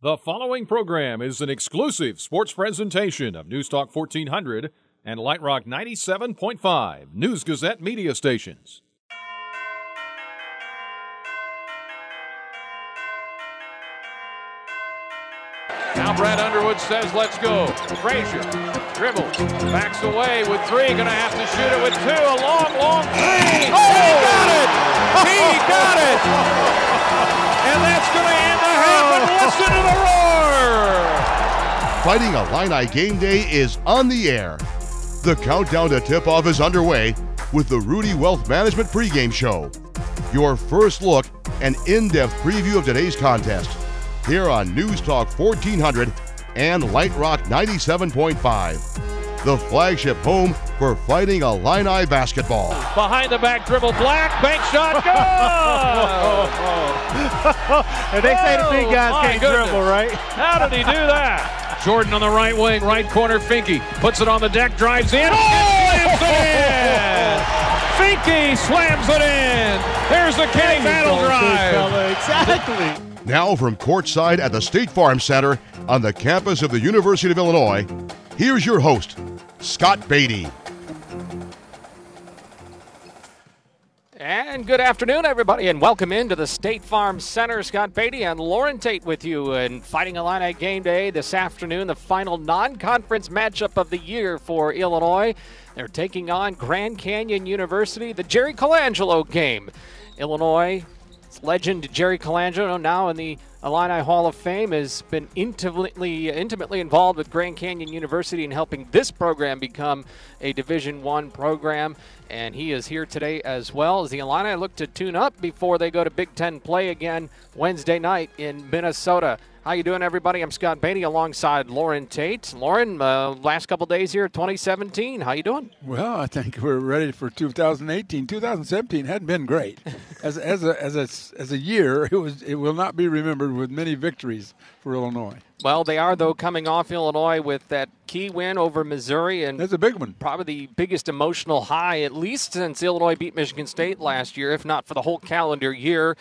The following program is an exclusive sports presentation of News Talk 1400 and Light Rock 97.5 News Gazette media stations. Says, let's go. Frazier dribbles, backs away with three, gonna have to shoot it with two. A long, long three. Oh, he oh! got it! He got it! And that's gonna end the half and oh. listen to the roar! Fighting Illini game day is on the air. The countdown to tip off is underway with the Rudy Wealth Management pregame show. Your first look and in depth preview of today's contest here on News Talk 1400 and Light Rock 97.5, the flagship home for Fighting Illini basketball. Behind the back dribble, Black, bank shot, good! and they say the big guys Oh, can't goodness. dribble, right? How did he do that? Jordan on the right wing, right corner, Finke puts it on the deck, drives in, slams it in! Finke slams it in! There's the Kenny Battle drive! Exactly. Now from courtside at the State Farm Center on the campus of the University of Illinois, here's your host, Scott Beatty. And good afternoon, everybody, and welcome into the State Farm Center. Scott Beatty and Loren Tate with you in Fighting Illini game day this afternoon, the final non conference matchup of the year for Illinois. They're taking on Grand Canyon University, the Jerry Colangelo game. Illinois legend Jerry Colangelo, now in the Illini Hall of Fame, has been intimately intimately involved with Grand Canyon University in helping this program become a Division One program. And he is here today as well as the Illini look to tune up before they go to Big Ten play again Wednesday night in Minnesota. How you doing, everybody? I'm Scott Beatty alongside Loren Tate. Loren, uh, last couple days here, 2017. How you doing? Well, I think we're ready for 2018. 2017 hadn't been great. As, as, a, as, a, as a year, it, was, it will not be remembered with many victories for Illinois. Well, they are though coming off Illinois with that key win over Missouri and That's a big one. probably the biggest emotional high, at least since Illinois beat Michigan State last year, if not for the whole calendar year.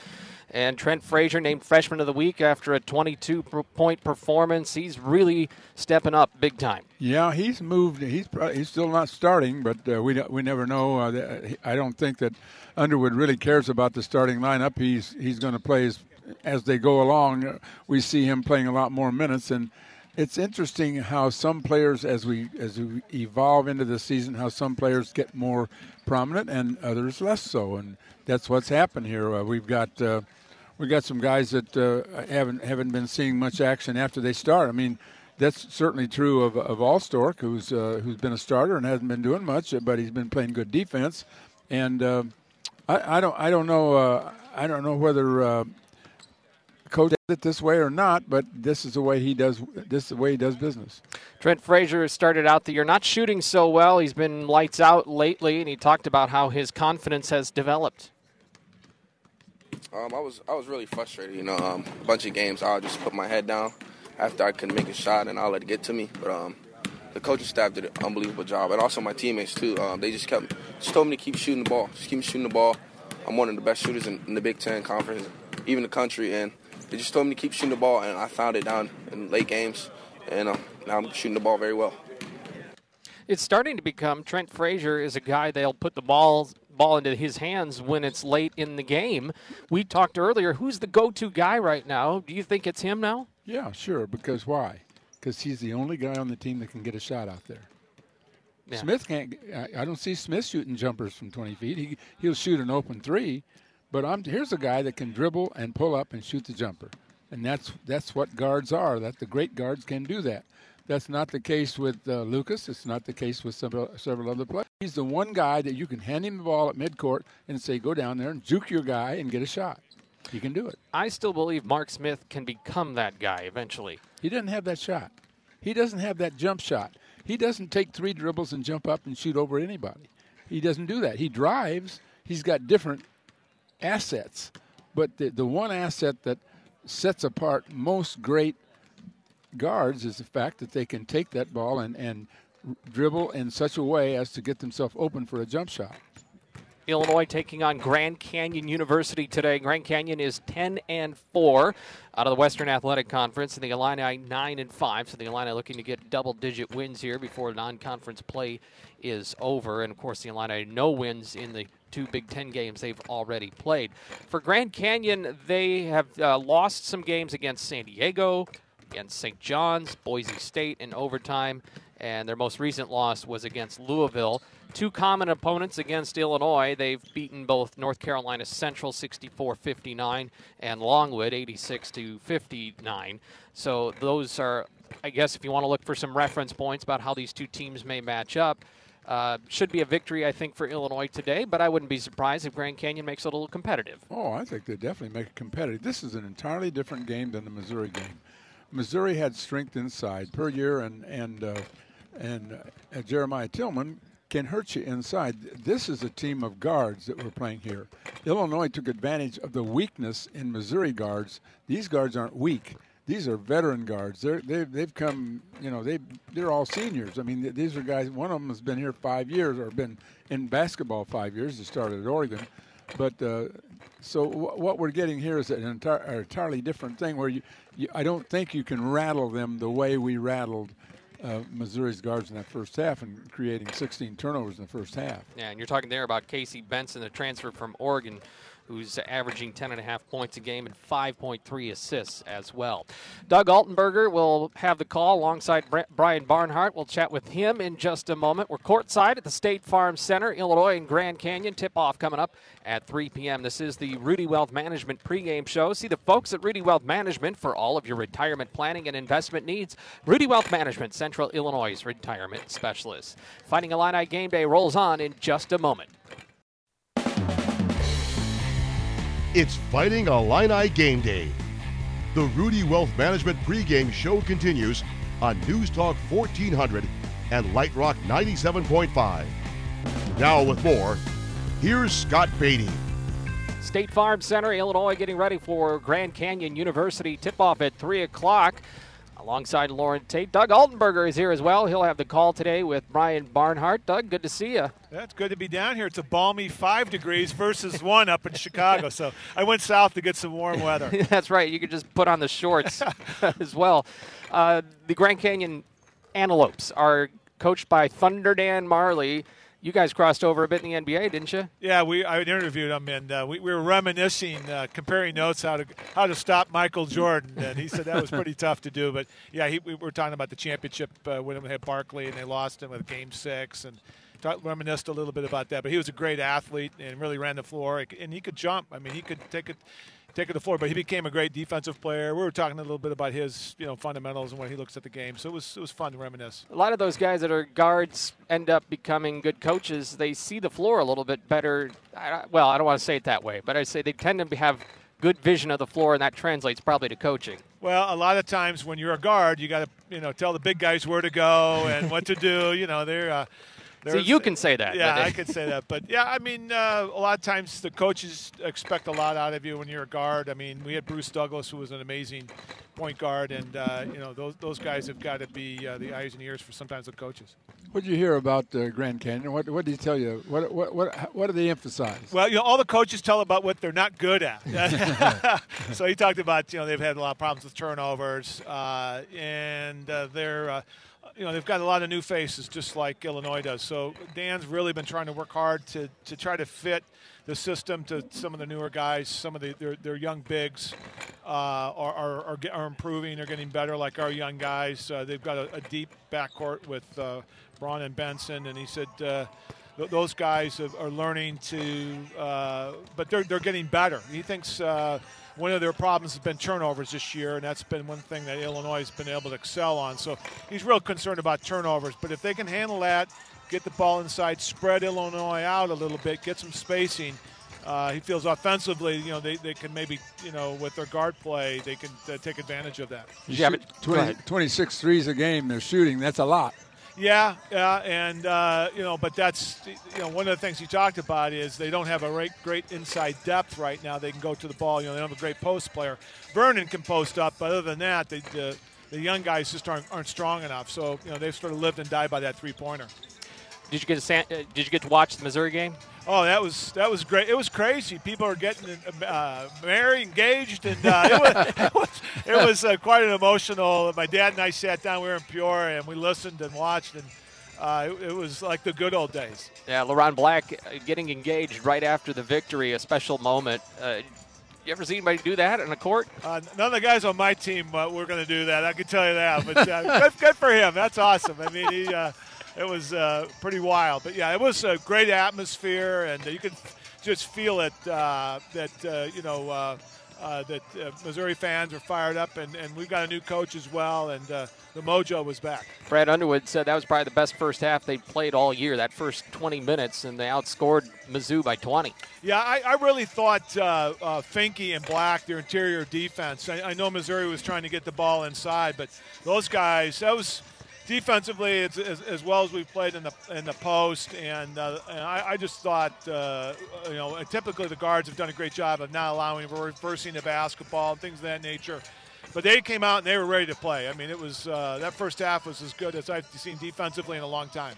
And Trent Frazier named Freshman of the Week after a 22 point performance. He's really stepping up big time. Yeah, he's moved. He's he's still not starting, but uh, we we never know. Uh, I don't think that Underwood really cares about the starting lineup. He's he's going to play as, as they go along. Uh, We see him playing a lot more minutes, and it's interesting how some players, as we as we evolve into the season, how some players get more prominent and others less so, and that's what's happened here. Uh, we've got. Uh, we got some guys that uh, haven't haven't been seeing much action after they start. I mean, that's certainly true of of Alstork, who's uh, who's been a starter and hasn't been doing much, but he's been playing good defense. And uh, I, I don't I don't know uh, I don't know whether uh, coach did it this way or not, but this is the way he does this is the way he does business. Trent Frazier has started out the year not shooting so well. He's been lights out lately, and he talked about how his confidence has developed. Um, I was I was really frustrated. You know, um, a bunch of games I'll just put my head down after I couldn't make a shot and I'll let it get to me. But um, the coaching staff did an unbelievable job, and also my teammates too. Um, they just kept just told me to keep shooting the ball, just keep shooting the ball. I'm one of the best shooters in, in the Big Ten conference, even the country, and they just told me to keep shooting the ball, and I found it down in late games, and uh, now I'm shooting the ball very well. it's starting to become Trent Frazier is a guy they'll put the ball ball into his hands when it's late in the game. We talked earlier. Who's the go-to guy right now? Do you think it's him now? Yeah, sure. Because why? Because he's the only guy on the team that can get a shot out there. Yeah. Smith can't. I- I don't see Smith shooting jumpers from 20 feet. He he'll shoot an open three, but I'm here's a guy that can dribble and pull up and shoot the jumper, and that's that's what guards are. That the great guards can do that. That's not the case with uh, Lucas. It's not the case with several several other players. He's the one guy that you can hand him the ball at midcourt and say, "Go down there and juke your guy and get a shot." He can do it. I still believe Mark Smith can become that guy eventually. He doesn't have that shot. He doesn't have that jump shot. He doesn't take three dribbles and jump up and shoot over anybody. He doesn't do that. He drives. He's got different assets. But the, the one asset that sets apart most great guards is the fact that they can take that ball and, and dribble in such a way as to get themselves open for a jump shot. Illinois taking on Grand Canyon University today. Grand Canyon is 10 and 4 out of the Western Athletic Conference, and the Illini 9 and 5. So the Illini looking to get double digit wins here before non conference play is over. And of course, the Illini no wins in the two Big Ten games they've already played. For Grand Canyon, they have uh, lost some games against San Diego, against St. John's, Boise State in overtime, and their most recent loss was against Louisville. Two common opponents against Illinois. They've beaten both North Carolina Central 64 59 and Longwood 86 to 59. So those are, I guess, if you want to look for some reference points about how these two teams may match up. Uh, should be a victory, I think, for Illinois today, but I wouldn't be surprised if Grand Canyon makes it a little competitive. Oh, I think they definitely make it competitive. This is an entirely different game than the Missouri game. Missouri had strength inside. Puryear and and uh, and uh, Jeremiah Tilmon can hurt you inside. This is a team of guards that we're playing here. Illinois took advantage of the weakness in Missouri guards. These guards aren't weak. These are veteran guards. They're, they've, they've come, you know, they, they're all seniors. I mean, these are guys, one of them has been here five years or been in basketball five years. They started at Oregon. But uh, so w- what we're getting here is an entire, entirely different thing where you, you, I don't think you can rattle them the way we rattled – uh, Missouri's guards in that first half and creating 16 turnovers in the first half. Yeah, and you're talking there about Casey Benson, the transfer from Oregon, who's averaging 10.5 points a game and 5.3 assists as well. Doug Altenberger will have the call alongside Brian Barnhart. We'll chat with him in just a moment. We're courtside at the State Farm Center, Illinois and Grand Canyon. Tip off coming up at 3 p.m. This is the Rudy Wealth Management pregame show. See the folks at Rudy Wealth Management for all of your retirement planning and investment needs. Rudy Wealth Management, Central Illinois' retirement specialist. Fighting Illini game day rolls on in just a moment. It's Fighting Illini Game Day. The Rudy Wealth Management pregame show continues on News Talk 1400 and Light Rock 97.5. Now with more, here's Scott Beatty. State Farm Center, Illinois, getting ready for Grand Canyon University tip-off at 3 o'clock alongside Loren Tate. Doug Altenberger is here as well. He'll have the call today with Brian Barnhart. Doug, good to see you. That's good to be down here. It's a balmy five degrees versus one up in Chicago. So I went south to get some warm weather. That's right. You could just put on the shorts as well. Uh, the Grand Canyon Antelopes are coached by Thunder Dan Majerle you guys crossed over a bit in the NBA, didn't you? Yeah, we I interviewed him and uh, we, we were reminiscing, uh, comparing notes how to how to stop Michael Jordan, and he said that was pretty tough to do. But yeah, he, we were talking about the championship uh, when they had Barkley and they lost him with Game Six, and talk, reminisced a little bit about that. But he was a great athlete and really ran the floor, and he could jump. I mean, he could take it taking the floor, but he became a great defensive player. We were talking a little bit about his, you know, fundamentals and when he looks at the game. So it was it was fun to reminisce. A lot of those guys that are guards end up becoming good coaches. They see the floor a little bit better. Well, I don't want to say it that way, but I say they tend to have good vision of the floor, and that translates probably to coaching. Well, a lot of times when you're a guard, you got to you know tell the big guys where to go and what to do. You know, they're. Uh, so you can say that. Yeah, I could say that. But yeah, I mean, uh, a lot of times the coaches expect a lot out of you when you're a guard. I mean, we had Bruce Douglas, who was an amazing point guard, and uh, you know those those guys have got to be uh, the eyes and ears for sometimes the coaches. What did you hear about uh, Grand Canyon? What what did he tell you? What what what what do they emphasize? Well, you know, all the coaches tell about what they're not good at. so he talked about you know they've had a lot of problems with turnovers, uh, and uh, they're you know they've got a lot of new faces, just like Illinois does. So Dan's really been trying to work hard to to try to fit the system to some of the newer guys. Some of the their, their young bigs uh, are, are, are improving. They're getting better, like our young guys. Uh, they've got a, a, deep backcourt with uh, Braun and Benson, and he said. Uh, those guys are learning to, uh, but they're, they're getting better. He thinks uh, one of their problems has been turnovers this year, and that's been one thing that Illinois has been able to excel on. So he's real concerned about turnovers. But if they can handle that, get the ball inside, spread Illinois out a little bit, get some spacing. Uh, he feels offensively, you know, they, they can maybe, you know, with their guard play, they can uh, take advantage of that. Yeah, 20, 26 threes a game they're shooting. That's a lot. Yeah, yeah, and uh, you know, but that's you know one of the things he talked about is they don't have a great, great inside depth right now. They can go to the ball. You know, they don't have a great post player. Vernon can post up, but other than that, the the young guys just aren't, aren't strong enough. So you know, they've sort of lived and died by that three pointer. Did you get to uh, Did you get to watch the Missouri game? Oh, that was that was great. It was crazy. People are getting uh, married, engaged, and uh, it was it was, it was uh, quite an emotional. My dad and I sat down. We were in Peoria, and we listened and watched, and uh, it, it, was like the good old days. Yeah, Leron Black uh, getting engaged right after the victory, a special moment. Uh, you ever see anybody do that in a court? Uh, none of the guys on my team uh, were going to do that. I can tell you that. But uh, good, good, for him. That's awesome. I mean, he, uh, it was uh, pretty wild. But yeah, it was a great atmosphere, and you could just feel it. Uh, that uh, you know uh, uh, that Missouri fans are fired up, and, and we've got a new coach as well, and the mojo was back. Brad Underwood said that was probably the best first half they played all year. That first 20 minutes, and they outscored Mizzou by 20. Yeah, I, I really thought uh, uh, Finke and Black, their interior defense. I, I know Missouri was trying to get the ball inside, but those guys, that was defensively, it's as, as, well as we've played in the in the post, and, uh, and I, I, just thought, uh, you know, typically the guards have done a great job of not allowing reversing the basketball and things of that nature. But they came out and they were ready to play. I mean, it was uh, that first half was as good as I've seen defensively in a long time.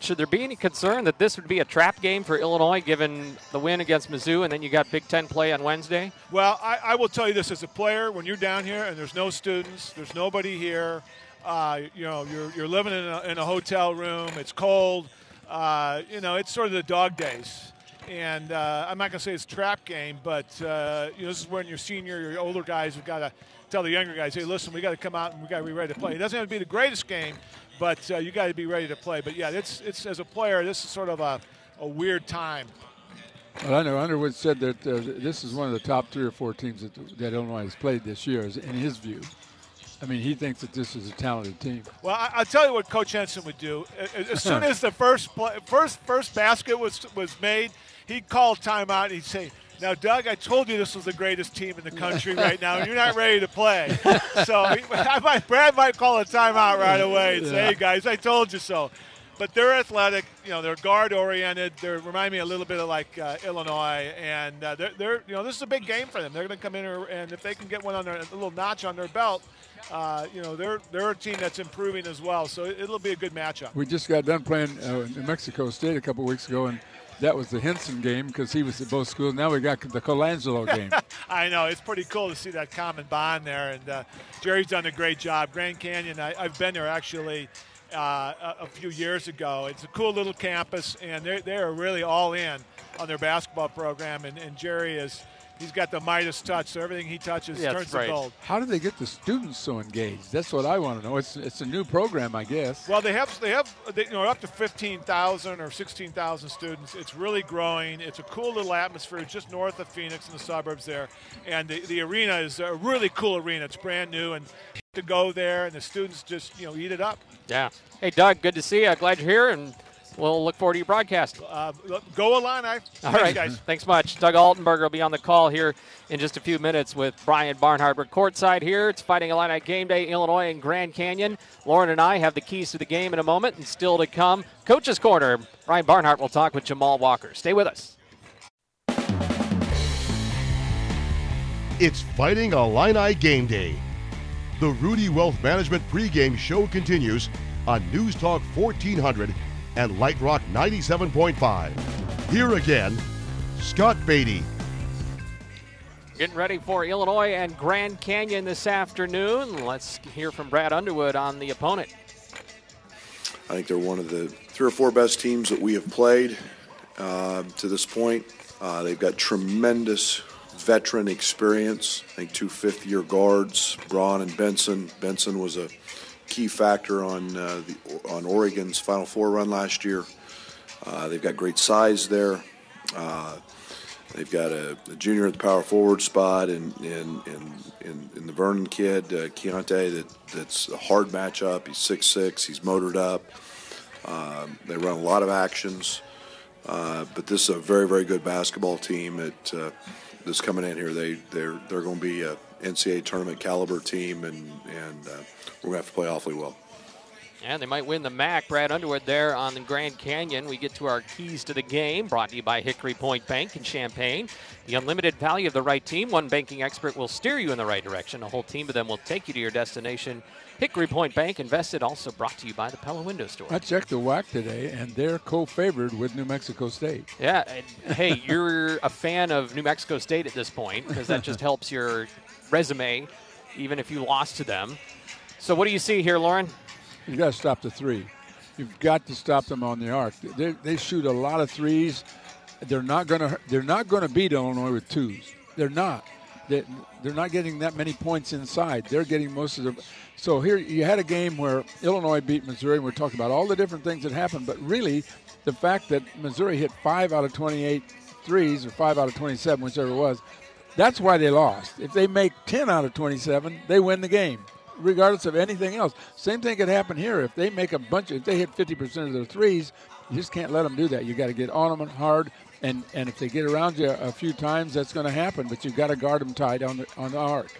Should there be any concern that this would be a trap game for Illinois, given the win against Mizzou, and then you got Big Ten play on Wednesday? Well, I, I will tell you this as a player: when you're down here and there's no students, there's nobody here uh, you know, you're, you're living in a, in a hotel room. It's cold. Uh, you know, it's sort of the dog days. And uh, I'm not going to say it's a trap game, but uh, you know, this is when your senior, your older guys have got to tell the younger guys, hey, listen, we got to come out and we got to be ready to play. It doesn't have to be the greatest game, but uh, you got to be ready to play. But yeah, it's it's as a player, this is sort of a, a weird time. Well, I know Underwood said that uh, this is one of the top three or four teams that, that Illinois has played this year, in his view. I mean, he thinks that this is a talented team. Well, I, will tell you what Coach Henson would do. As soon as the first play, first first basket was was made, he'd call timeout and he'd say, "Now, Doug, I told you this was the greatest team in the country right now, and you're not ready to play." so I might, Brad might call a timeout right away and say, "Hey guys, I told you so." But they're athletic, you know. They're guard oriented. They remind me a little bit of like uh, Illinois, and uh, they're, they're, you know, this is a big game for them. They're going to come in and if they can get one on their a little notch on their belt, uh, you know, they're they're a team that's improving as well. So it'll be a good matchup. We just got done playing uh, New Mexico State a couple weeks ago, and that was the Henson game because he was at both schools. Now we got the Colangelo game. I know it's pretty cool to see that common bond there, and uh, Jerry's done a great job. Grand Canyon, I, have been there actually. Uh, a, a, few years ago. It's a cool little campus, and they're, they're really all in on their basketball program. And, and Jerry is he's got the Midas touch, so everything he touches yeah, turns right. to gold. How do they get the students so engaged? That's what I want to know. It's it's a new program, I guess. Well, they have they have they, you know up to fifteen thousand or sixteen thousand students. It's really growing. It's a cool little atmosphere just north of Phoenix in the suburbs there, and the, the arena is a really cool arena. It's brand new and to go there, and the students just you know eat it up. Yeah. Hey, Doug, good to see you. Glad you're here and we'll look forward to your broadcast. Uh, go Illini. All Thanks, right, guys. Thanks much. Doug Altenberger will be on the call here in just a few minutes with Brian Barnhart. We're courtside here. It's Fighting Illini game day, Illinois and Grand Canyon. Loren and I have the keys to the game in a moment, and still to come, Coach's Corner. Brian Barnhart will talk with Jamal Walker. Stay with us. It's Fighting Illini game day. The Rudy Wealth Management pregame show continues on News Talk 1400 and Light Rock 97.5. Here again, Scott Beatty. Getting ready for Illinois and Grand Canyon this afternoon. Let's hear from Brad Underwood on the opponent. I think they're one of the three or four best teams that we have played uh, to this point. Uh, they've got tremendous veteran experience. I think two fifth year guards, Braun and Benson. Benson was a key factor on uh, the, on Oregon's Final Four run last year. Uh, they've got great size there. Uh, they've got a, a, junior at the power forward spot, and in, in, the Vernon kid uh, Keonta that that's a hard matchup. He's six six. He's motored up. Um, they run a lot of actions, uh, but this is a very very good basketball team uh, that's coming in here. They they're they're going to be a NCAA tournament caliber team, and and uh, we're going to have to play awfully well. And they might win the MAC. Brad Underwood there on the Grand Canyon. We get to our keys to the game, brought to you by Hickory Point Bank in Champaign. The unlimited value of the right team. One banking expert will steer you in the right direction. A whole team of them will take you to your destination. Hickory Point Bank invested, also brought to you by the Pella Window Store. I checked the WAC today, and they're co-favored with New Mexico State. Yeah, and, hey, you're a fan of New Mexico State at this point because that just helps your resume, even if you lost to them. So, what do you see here, Loren? You got to stop the three. You've got to stop them on the arc. They, they shoot a lot of threes. They're not going to. They're not to beat Illinois with twos. They're not. They, they're not getting that many points inside. They're getting most of the. So here you had a game where Illinois beat Missouri, and we're talking about all the different things that happened. But really, the fact that Missouri hit five out of 28 threes or five out of 27, whichever it was, that's why they lost. If they make 10 out of 27, they win the game, regardless of anything else. Same thing could happen here. If they make a bunch, of, if they hit 50% of their threes, you just can't let them do that. You got to get on them hard, and and if they get around you a few times, that's going to happen. But you've got to guard them tight on the on the arc.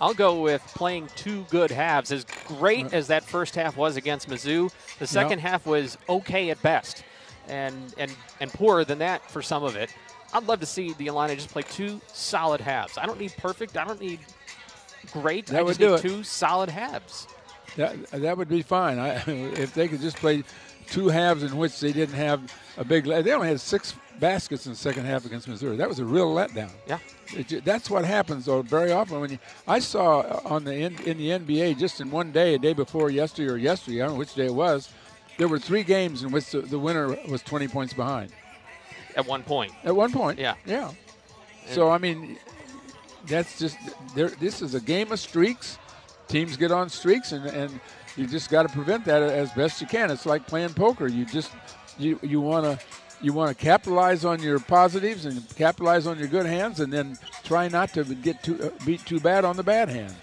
I'll go with playing two good halves. As great uh, as that first half was against Mizzou, the second half was okay at best, and and and poorer than that for some of it. I'd love to see the Illini just play two solid halves. I don't need perfect. I don't need great. That I would do two solid halves. That that would be fine. I, if they could just play two halves in which they didn't have a big. They only had six baskets in the second half against Missouri. That was a real letdown. Yeah. It that's what happens though very often when you. I saw on the in, in the NBA just in one day, a day before yesterday or yesterday, I don't know which day it was. There were three games in which the, the winner was 20 points behind. At one point, At one point. Yeah. Yeah. So I mean, that's just there. This is a game of streaks. Teams get on streaks, and, and you just got to prevent that as best you can. It's like playing poker. You just you you want to you want to capitalize on your positives and capitalize on your good hands, and then try not to get too uh, beat too bad on the bad hands.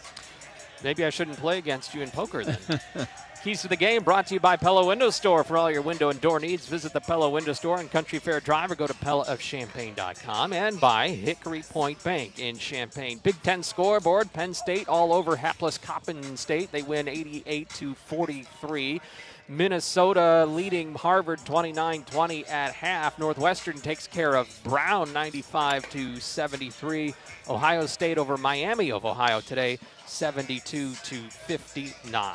maybe I shouldn't play against you in poker then. Keys to the game brought to you by Pella Window Store. For all your window and door needs, visit the Pella Window Store on Country Fair Drive or go to PellaofChampaign.com and by Hickory Point Bank in Champaign. Big Ten scoreboard, Penn State all over hapless Coppin State. They win 88 to 43. Minnesota leading Harvard 29-20 at half. Northwestern takes care of Brown 95 to 73. Ohio State over Miami of Ohio today 72 to 59.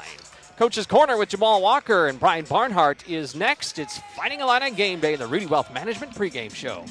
Coach's Corner with Jamal Walker and Brian Barnhart is next. It's Fighting Illini Game Day, the Rudy Wealth Management pregame show.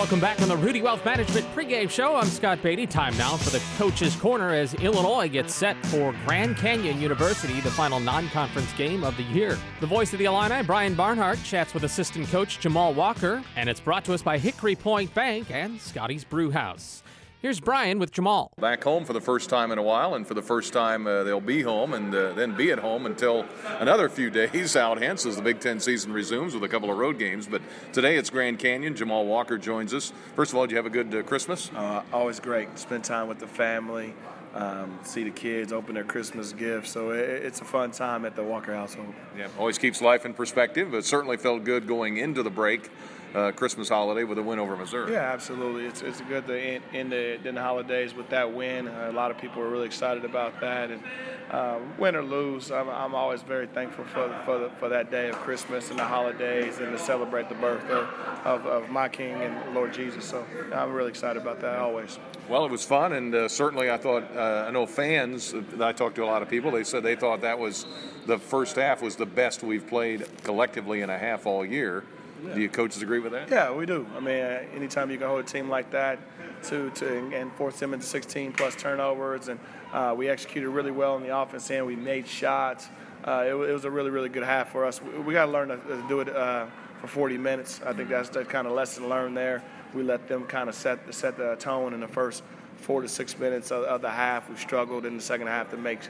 Welcome back on the Rudy Wealth Management pregame show. I'm Scott Beatty. Time now for the Coach's Corner as Illinois gets set for Grand Canyon University, the final non-conference game of the year. The voice of the Illini, Brian Barnhart, chats with assistant coach Jamal Walker, and it's brought to us by Hickory Point Bank and Scotty's Brew House. Here's Brian with Jamal. back home for the first time in a while, and for the first time uh, they'll be home and uh, then be at home until another few days out hence as the Big Ten season resumes with a couple of road games. But today it's Grand Canyon. Jamal Walker joins us. First of all, did you have a good uh, Christmas? Uh, always great. Spend time with the family, um, see the kids open their Christmas gifts. So it, it's a fun time at the Walker household. Yeah, always keeps life in perspective. It certainly felt good going into the break, uh, Christmas holiday with a win over Missouri. Yeah, absolutely. It's, it's good to end, end, the, end the holidays with that win. Uh, a lot of people are really excited about that. And uh, win or lose, I'm, I'm always very thankful for, for, the, for that day of Christmas and the holidays and to celebrate the birth of, of, of my King and Lord Jesus. So I'm really excited about that always. Well, it was fun, and uh, certainly I thought, uh, I know fans, uh, I talked to a lot of people, they said they thought that was the first half was the best we've played collectively in a half all year. Do you coaches agree with that? Yeah, we do. I mean, uh, anytime you can hold a team like that to, to and force them into 16 plus turnovers, and uh, we executed really well in the offense and we made shots. Uh, it, it was a really, really good half for us. We, we got to learn to, to do it uh, for 40 minutes. I think that's the kind of lesson learned there. We let them kind of set set the tone in the first four to six minutes of, of the half. We struggled in the second half to make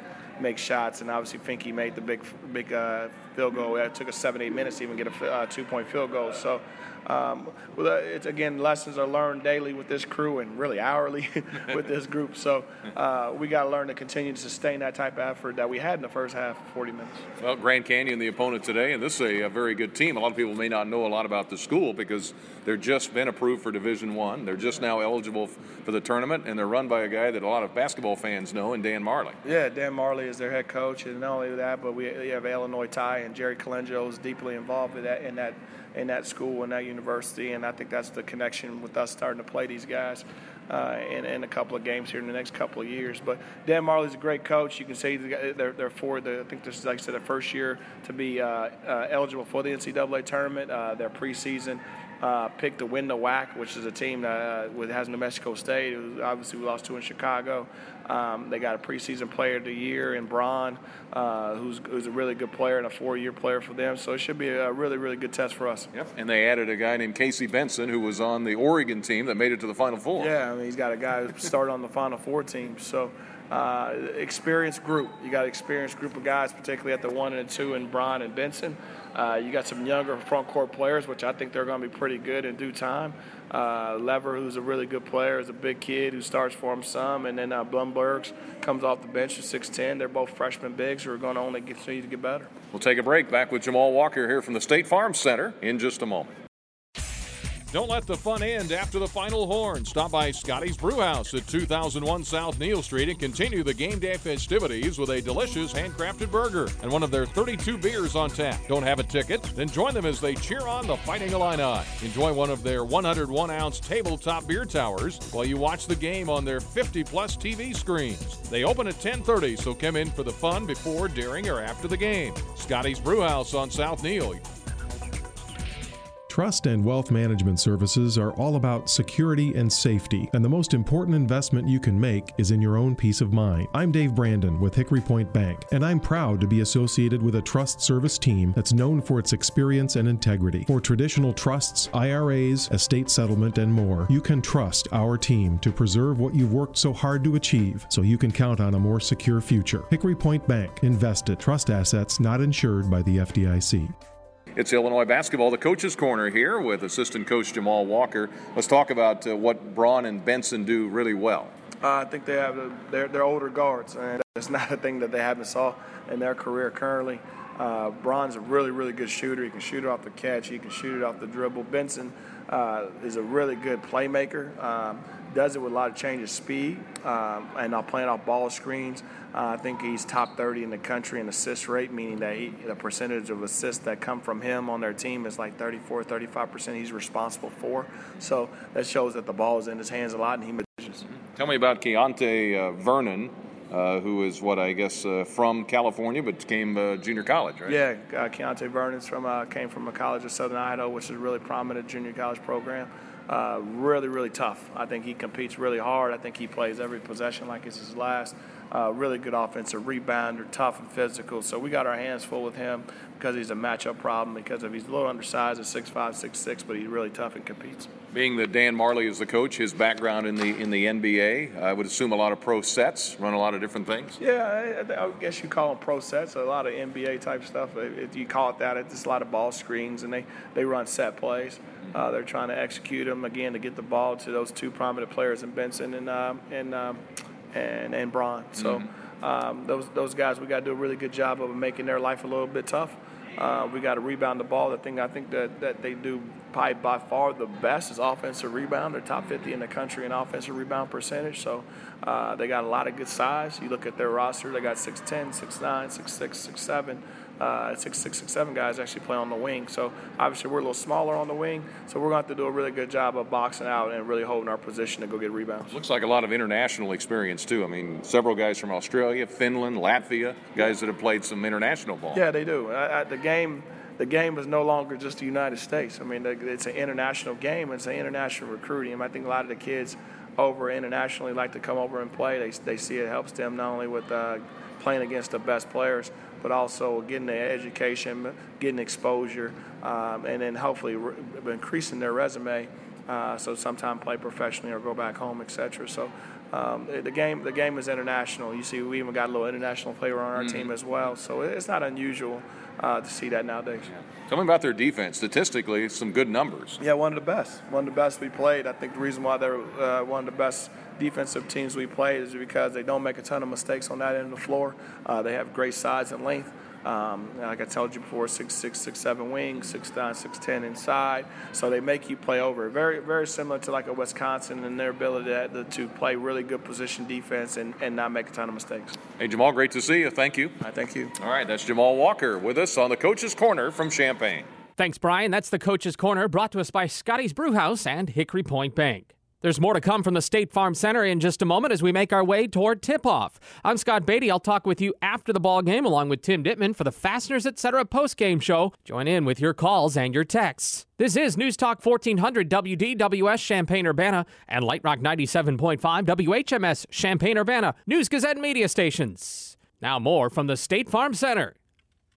make shots. And obviously, Finke made the big big uh, field goal. It took us seven eight minutes to even get a uh, two point field goal. So. Um, well, uh, it's again lessons are learned daily with this crew and really hourly with this group. So uh, we got to learn to continue to sustain that type of effort that we had in the first half, 40 minutes. Well, Grand Canyon, the opponent today, and this is a, a very good team. A lot of people may not know a lot about the school because they're just been approved for Division One. They're just now eligible for the tournament, and they're run by a guy that a lot of basketball fans know, and Dan Majerle. Yeah, Dan Majerle is their head coach, and not only that, but we, have Illinois tie and Jerry Colangelo is deeply involved in that in that in that school and that university, and I think that's the connection with us starting to play these guys. Uh, in, in, a couple of games here in the next couple of years. But Dan Majerle's a great coach. You can see they're, they're for the, I think this is, like I said, the first year to be uh, uh, eligible for the NCAA tournament. Uh, their preseason uh, picked to win the WAC, which is a team that uh, has New Mexico State, obviously we lost to in Chicago. Um, they got a preseason player of the year in Braun, uh, who's, who's a really good player and a four-year player for them. So it should be a really, really good test for us. Yep. And they added a guy named Casey Benson, who was on the Oregon team that made it to the Final Four. Yeah, I mean, he's got a guy who started on the Final Four team. So uh, experienced group. You got an experienced group of guys, particularly at the one and the two in Braun and Benson. Uh, you got some younger front court players, which I think they're going to be pretty good in due time. Uh, Lever, who's a really good player, is a big kid who starts for him some, and then uh, Blumbergs comes off the bench at 6'10". They're both freshman bigs who are going to only continue to get better. We'll take a break. Back with Jamal Walker here from the State Farm Center in just a moment. Don't let the fun end after the final horn. Stop by Scotty's Brewhouse at 2001 South Neal Street and continue the game day festivities with a delicious handcrafted burger and one of their 32 beers on tap. Don't have a ticket? Then join them as they cheer on the Fighting Illini. Enjoy one of their 101 ounce tabletop beer towers while you watch the game on their 50 plus TV screens. They open at 10:30, so come in for the fun before, during, or after the game. Scotty's Brewhouse on South Neal. Trust and wealth management services are all about security and safety, and the most important investment you can make is in your own peace of mind. I'm Dave Brandon with Hickory Point Bank, and I'm proud to be associated with a trust service team that's known for its experience and integrity. For traditional trusts, IRAs, estate settlement, and more, you can trust our team to preserve what you've worked so hard to achieve so you can count on a more secure future. Hickory Point Bank, invested trust assets not insured by the FDIC. It's Illinois basketball, the coach's corner here with assistant coach Jamal Walker. Let's talk about uh, what Braun and Benson do really well. Uh, I think they have a, they're, they're older guards, and it's not a thing that they haven't saw in their career currently. Uh, Braun's a really, really good shooter. He can shoot it off the catch. He can shoot it off the dribble. Benson uh, is a really good playmaker. Um, does it with a lot of change of speed um, and uh, playing off ball screens. Uh, I think he's top 30 in the country in assist rate, meaning that he, the percentage of assists that come from him on their team is like 34, 35% he's responsible for. So that shows that the ball is in his hands a lot and he. Tell me about Keonta uh, Vernon. Uh, who is what I guess uh, from California, but came uh, junior college, right? Yeah, uh, Keonta Vernon's from uh, came from a college of Southern Idaho, which is a really prominent junior college program. Uh, really, really tough. I think he competes really hard. I think he plays every possession like it's his last. Really good offensive rebounder, tough and physical. So we got our hands full with him because he's a matchup problem. Because of he's a little undersized at 6'5", 6'6", but he's really tough and competes. Being that Dan Majerle is the coach, his background in the in the NBA, I would assume a lot of pro sets, run a lot of different things. Yeah, I, I guess you call them pro sets. A lot of NBA type stuff. If you call it that, it's a lot of ball screens, and they they run set plays. Uh, they're trying to execute them again to get the ball to those two prominent players in Benson and um, and um, and and Braun. So mm-hmm. um, those those guys, we got to do a really good job of making their life a little bit tough. Uh, we got to rebound the ball. The thing I think that, that they do probably by far the best is offensive rebound. They're top 50 in the country in offensive rebound percentage. So uh, they got a lot of good size. You look at their roster, they got 6'10, 6'9, 6'6, 6'7 uh, six, six, six, seven guys actually play on the wing. So obviously we're a little smaller on the wing, so we're going to have to do a really good job of boxing out and really holding our position to go get rebounds. Looks like a lot of international experience too. I mean, several guys from Australia, Finland, Latvia, guys that have played some international ball. Yeah, they do. I, I, the game. The game is no longer just the United States. I mean, it's an international game. It's an international recruiting. I think a lot of the kids over internationally like to come over and play. They, they see it helps them not only with uh, playing against the best players, but also getting the education, getting exposure, um, and then hopefully re- increasing their resume Uh, so sometimes play professionally or go back home, etc. So um, the game the game is international. You see, we even got a little international player on our Mhm. team as well. So it's not unusual uh, to see that nowadays. Tell me about their defense. Statistically, some good numbers. Yeah, one of the best. One of the best we played. I think the reason why they're uh, one of the best defensive teams we played is because they don't make a ton of mistakes on that end of the floor. Uh, they have great size and length. Um, like I told you before, six six six seven wings, six nine six ten inside. So they make you play over. Very very similar to like a Wisconsin and their ability to, to play really good position defense and, and not make a ton of mistakes. Hey, Jamal, great to see you. Thank you. I thank you. All right, that's Jamal Walker with us on the Coach's Corner from Champaign. Thanks, Brian. That's the Coach's Corner brought to us by Scotty's Brewhouse and Hickory Point Bank. There's more to come from the State Farm Center in just a moment as we make our way toward tip-off. I'm Scott Beatty. I'll talk with you after the ball game along with Tim Dittman for the Fasteners Etc. post-game show. Join in with your calls and your texts. This is News Talk 1400 WDWS Champaign-Urbana and Light Rock 97.5 WHMS Champaign-Urbana News Gazette Media Stations. Now more from the State Farm Center.